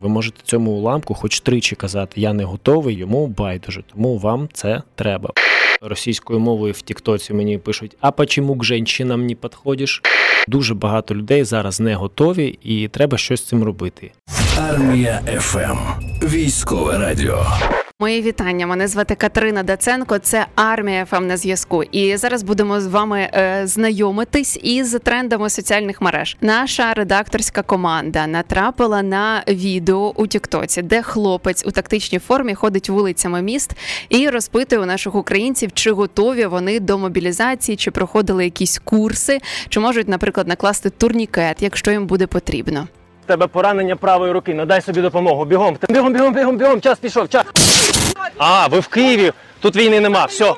Ви можете цьому уламку хоч тричі казати Я не готовий, йому байдуже, тому вам це треба. Російською мовою в Тіктоці мені пишуть: А почему к женщинам не підходиш? Дуже багато людей зараз не готові, і треба щось з цим робити. Армія ФМ. Військове радіо. Мої вітання. Мене звати Катерина Даценко. Це армія ФМ на зв'язку. І зараз будемо з вами е, знайомитись із трендами соціальних мереж. Наша редакторська команда натрапила на відео у Тіктоці, де хлопець у тактичній формі ходить вулицями міст і розпитує у наших українців, чи готові вони до мобілізації, чи проходили якісь курси, чи можуть, наприклад, накласти турнікет, якщо їм буде потрібно. Тебе поранення правої руки, надай собі допомогу. Бігом, бігом, бігом, бігом, бігом, час пішов, час. А, ви в Києві, тут війни нема, все.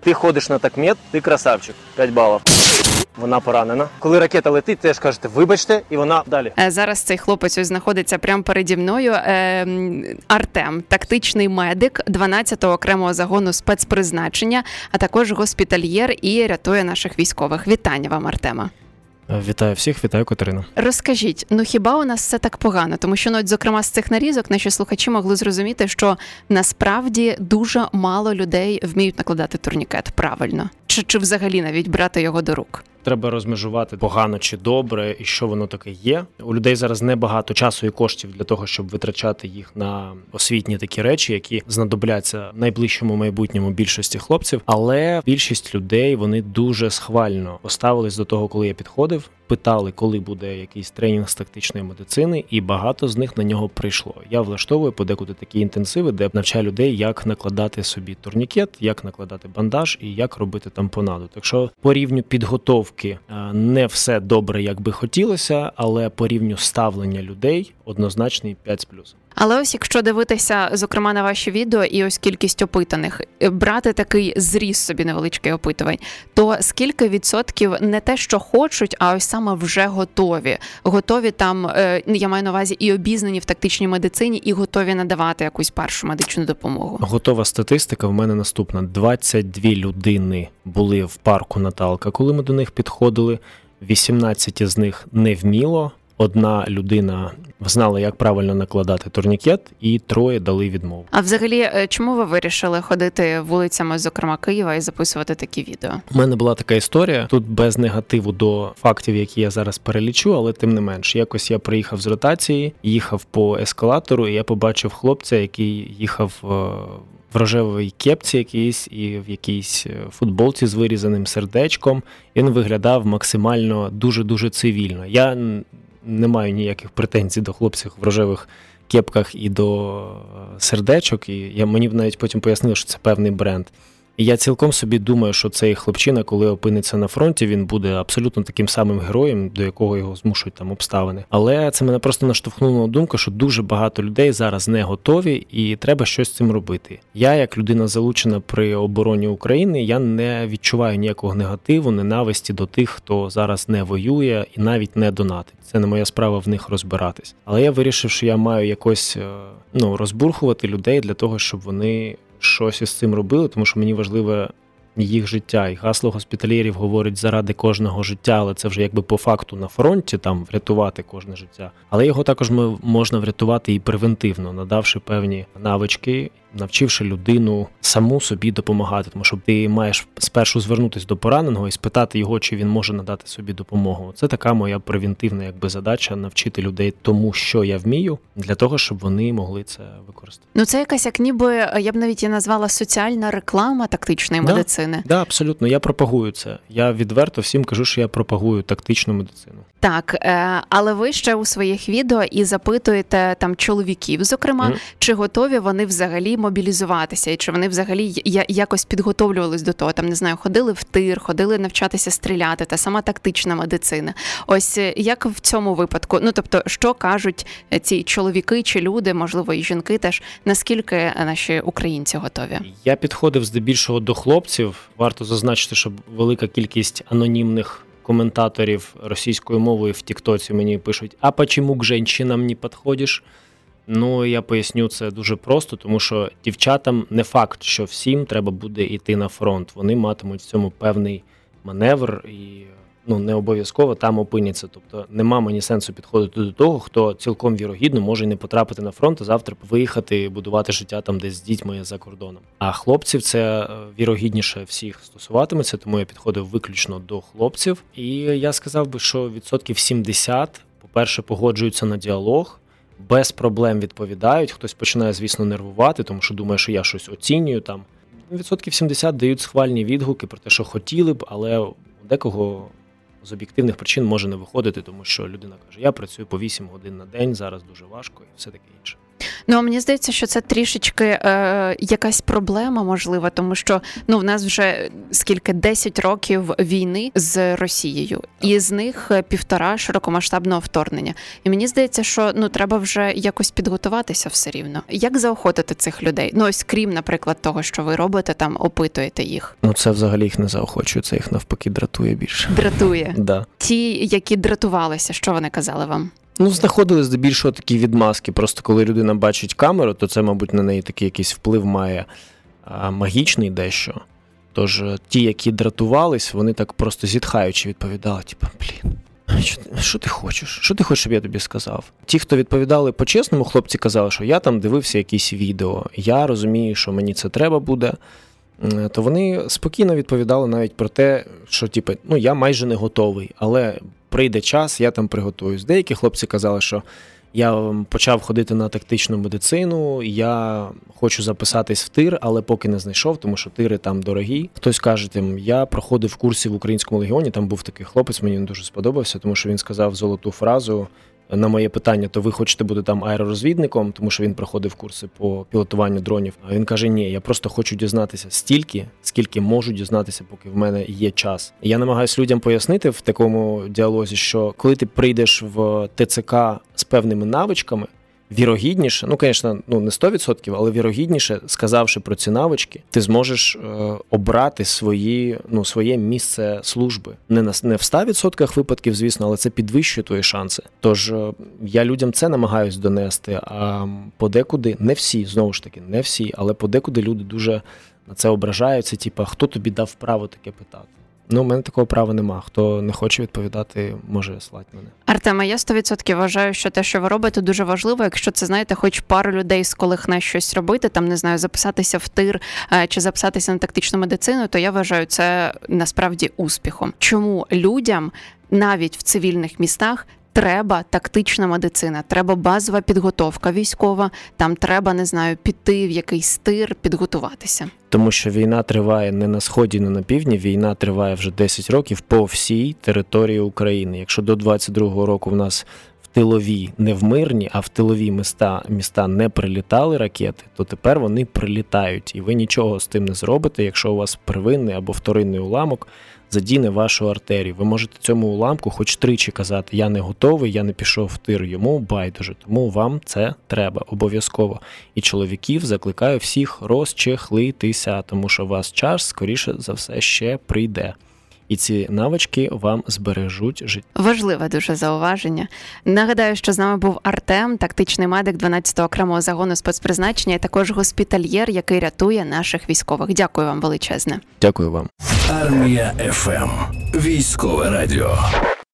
Ти ходиш на такмет, ти красавчик, 5 балів. Вона поранена. Коли ракета летить, теж кажете, вибачте, і вона далі. Е, Зараз цей хлопець ось знаходиться прямо переді мною. Е, Артем, тактичний медик 12-го окремого загону спецпризначення, а також госпітальєр і рятує наших військових. Вітання вам, Артема. Вітаю всіх, вітаю Катерина. Розкажіть, ну хіба у нас все так погано? Тому що, ну, от, зокрема, з цих нарізок наші слухачі могли зрозуміти, що насправді дуже мало людей вміють накладати турнікет правильно, чи, чи взагалі навіть брати його до рук. Треба розмежувати погано чи добре, і що воно таке є. У людей зараз небагато часу і коштів для того, щоб витрачати їх на освітні такі речі, які знадобляться в найближчому майбутньому більшості хлопців. Але більшість людей вони дуже схвально поставились до того, коли я підходив. Питали, коли буде якийсь тренінг з тактичної медицини, і багато з них на нього прийшло. Я влаштовую подекуди такі інтенсиви, де навчаю людей, як накладати собі турнікет, як накладати бандаж і як робити тампонаду. Так що по рівню підготовки е, не все добре, як би хотілося, але по рівню ставлення людей однозначний 5 з плюсом. Але ось якщо дивитися, зокрема, на ваші відео і ось кількість опитаних, е, брати такий зріз собі невеличкий опитувань, то скільки відсотків не те, що хочуть, а ось саме вже готові. Готові там, е, я маю на увазі, і обізнані в тактичній медицині, і готові надавати якусь першу медичну допомогу. Готова статистика. В мене наступна: 22 людини були в парку Наталка, коли ми до них підходили. 18 з них не вміло. Одна людина знала, як правильно накладати турнікет, і троє дали відмову. А взагалі, е, чому ви вирішили ходити вулицями, зокрема Києва, і записувати такі відео? У мене була така історія тут без негативу до фактів, які я зараз перелічу, але тим не менш, якось я приїхав з ротації, їхав по ескалатору, і я побачив хлопця, який їхав е, в рожевій кепці якійсь і в якійсь е, футболці з вирізаним сердечком. Він виглядав максимально дуже дуже цивільно. Я не маю ніяких претензій до хлопців в рожевих кепках і до е, сердечок. І я мені навіть потім пояснили, що це певний бренд. І я цілком собі думаю, що цей хлопчина, коли опиниться на фронті, він буде абсолютно таким самим героєм, до якого його змушують там обставини. Але це мене просто наштовхнуло на думку, що дуже багато людей зараз не готові, і треба щось з цим робити. Я, як людина залучена при обороні України, я не відчуваю ніякого негативу, ненависті до тих, хто зараз не воює і навіть не донатить. Це не моя справа в них розбиратись. Але я вирішив, що я маю якось е, ну розбурхувати людей для того, щоб вони щось із цим робили, тому що мені важливе їх життя. І гасло госпітальєрів говорить заради кожного життя, але це вже якби по факту на фронті там врятувати кожне життя. Але його також можна врятувати і превентивно, надавши певні навички, навчивши людину саму собі допомагати. Тому що ти маєш спершу звернутися до пораненого і спитати його, чи він може надати собі допомогу. Це така моя превентивна якби задача навчити людей тому, що я вмію, для того, щоб вони могли це використати. Ну це якась як ніби я б навіть її назвала соціальна реклама тактичної Да. медицини. Да, абсолютно. Я пропагую це. Я відверто всім кажу, що я пропагую тактичну медицину. Так, е, але ви ще у своїх відео і запитуєте там чоловіків, зокрема, Мгм. чи готові вони взагалі мобілізуватися, і чи вони взагалі якось підготовлювались до того. Там не знаю, ходили в тир, ходили навчатися стріляти, та сама тактична медицина. Ось е, як в цьому випадку? Ну тобто, що кажуть е, ці чоловіки чи люди, можливо, і жінки теж наскільки е, наші українці готові? Я підходив здебільшого до хлопців. Варто зазначити, що велика кількість анонімних коментаторів російською мовою в Тіктоці мені пишуть: А почему к женщинам не підходиш? Ну я поясню це дуже просто, тому що дівчатам не факт, що всім треба буде йти на фронт. Вони матимуть в цьому певний маневр і ну не обов'язково там опиняться. Тобто нема мені сенсу підходити до того, хто цілком вірогідно може не потрапити на фронт, а завтра виїхати, будувати життя там десь з дітьми за кордоном. А хлопців це е, вірогідніше всіх стосуватиметься, тому я підходив виключно до хлопців. І я сказав би, що відсотків 70, по-перше, погоджуються на діалог. Без проблем відповідають. Хтось починає, звісно, нервувати, тому що думає, що я щось оцінюю там. Відсотків 70 дають схвальні відгуки про те, що хотіли б, але у декого з об'єктивних причин може не виходити, тому що людина каже: Я працюю по 8 годин на день, зараз дуже важко і все таке інше. Ну а мені здається, що це трішечки е, якась проблема можлива, тому що ну в нас вже скільки 10 років війни з Росією, і з них е, півтора широкомасштабного вторгнення. І мені здається, що ну треба вже якось підготуватися все рівно. Як заохотити цих людей? Ну ось крім, наприклад, того, що ви робите, там опитуєте їх. Ну це взагалі їх не заохочує, це їх навпаки дратує більше. Дратує Да. ті, які дратувалися, що вони казали вам? Ну, знаходили здебільшого такі відмазки. Просто коли людина бачить камеру, то це, мабуть, на неї такий якийсь вплив має а, магічний дещо. Тож е, ті, які дратувались, вони так просто зітхаючи відповідали: типу, блін, що, ти- хочеш? Що ти хочеш, щоб я тобі сказав? Ті, хто відповідали по-чесному, хлопці казали, що я там дивився якісь відео, я розумію, що мені це треба буде. То вони спокійно відповідали навіть про те, що типу, ну я майже не готовий, але прийде час, я там приготуюсь. Деякі хлопці казали, що я почав ходити на тактичну медицину, я хочу записатись в тир, але поки не знайшов, тому що тири там дорогі. Хтось каже, тим, я проходив курси в українському легіоні. Там був такий хлопець, мені він дуже сподобався, тому що він сказав золоту фразу. На моє питання, то ви хочете бути там аеророзвідником, тому що він проходив курси по пілотуванню дронів. А він каже: Ні, я просто хочу дізнатися стільки, скільки можу дізнатися, поки в мене є час. Я намагаюся людям пояснити в такому діалозі, що коли ти прийдеш в ТЦК з певними навичками, вірогідніше, ну, звісно, ну не 100%, але вірогідніше, сказавши про ці навички, ти зможеш е, обрати свої, ну, своє місце служби. Не на не в 100% випадків, звісно, але це підвищує твої шанси. Тож е, я людям це намагаюсь донести. А подекуди не всі, знову ж таки, не всі, але подекуди люди дуже на це ображаються. Типа, хто тобі дав право таке питати? Ну, у мене такого права нема. Хто не хоче відповідати, може слати мене. Артема, я 100% вважаю, що те, що ви робите, дуже важливо. Якщо це знаєте, хоч пару людей з колег на щось робити, там не знаю, записатися в тир е, чи записатися на тактичну медицину, то я вважаю це насправді успіхом. Чому людям навіть в цивільних містах? Треба тактична медицина, треба базова підготовка військова. Там треба не знаю піти в якийсь тир, підготуватися. Тому що війна триває не на сході, не на півдні. Війна триває вже 10 років по всій території України. Якщо до 22-го року в нас в тилові не в мирні, а в тилові міста міста не прилітали ракети, то тепер вони прилітають, і ви нічого з тим не зробите, якщо у вас первинний або вторинний уламок задіне вашу артерію. Ви можете цьому уламку хоч тричі казати: Я не готовий, я не пішов в тир. Йому байдуже, тому вам це треба обов'язково. І чоловіків закликаю всіх розчехлитися, тому що у вас час скоріше за все ще прийде. І ці навички вам збережуть життя. Важливе дуже зауваження. Нагадаю, що з нами був Артем, тактичний медик 12-го окремого загону спецпризначення, і також госпітальєр, який рятує наших військових. Дякую вам величезне. Дякую вам. Армія ФМ. Військове радіо.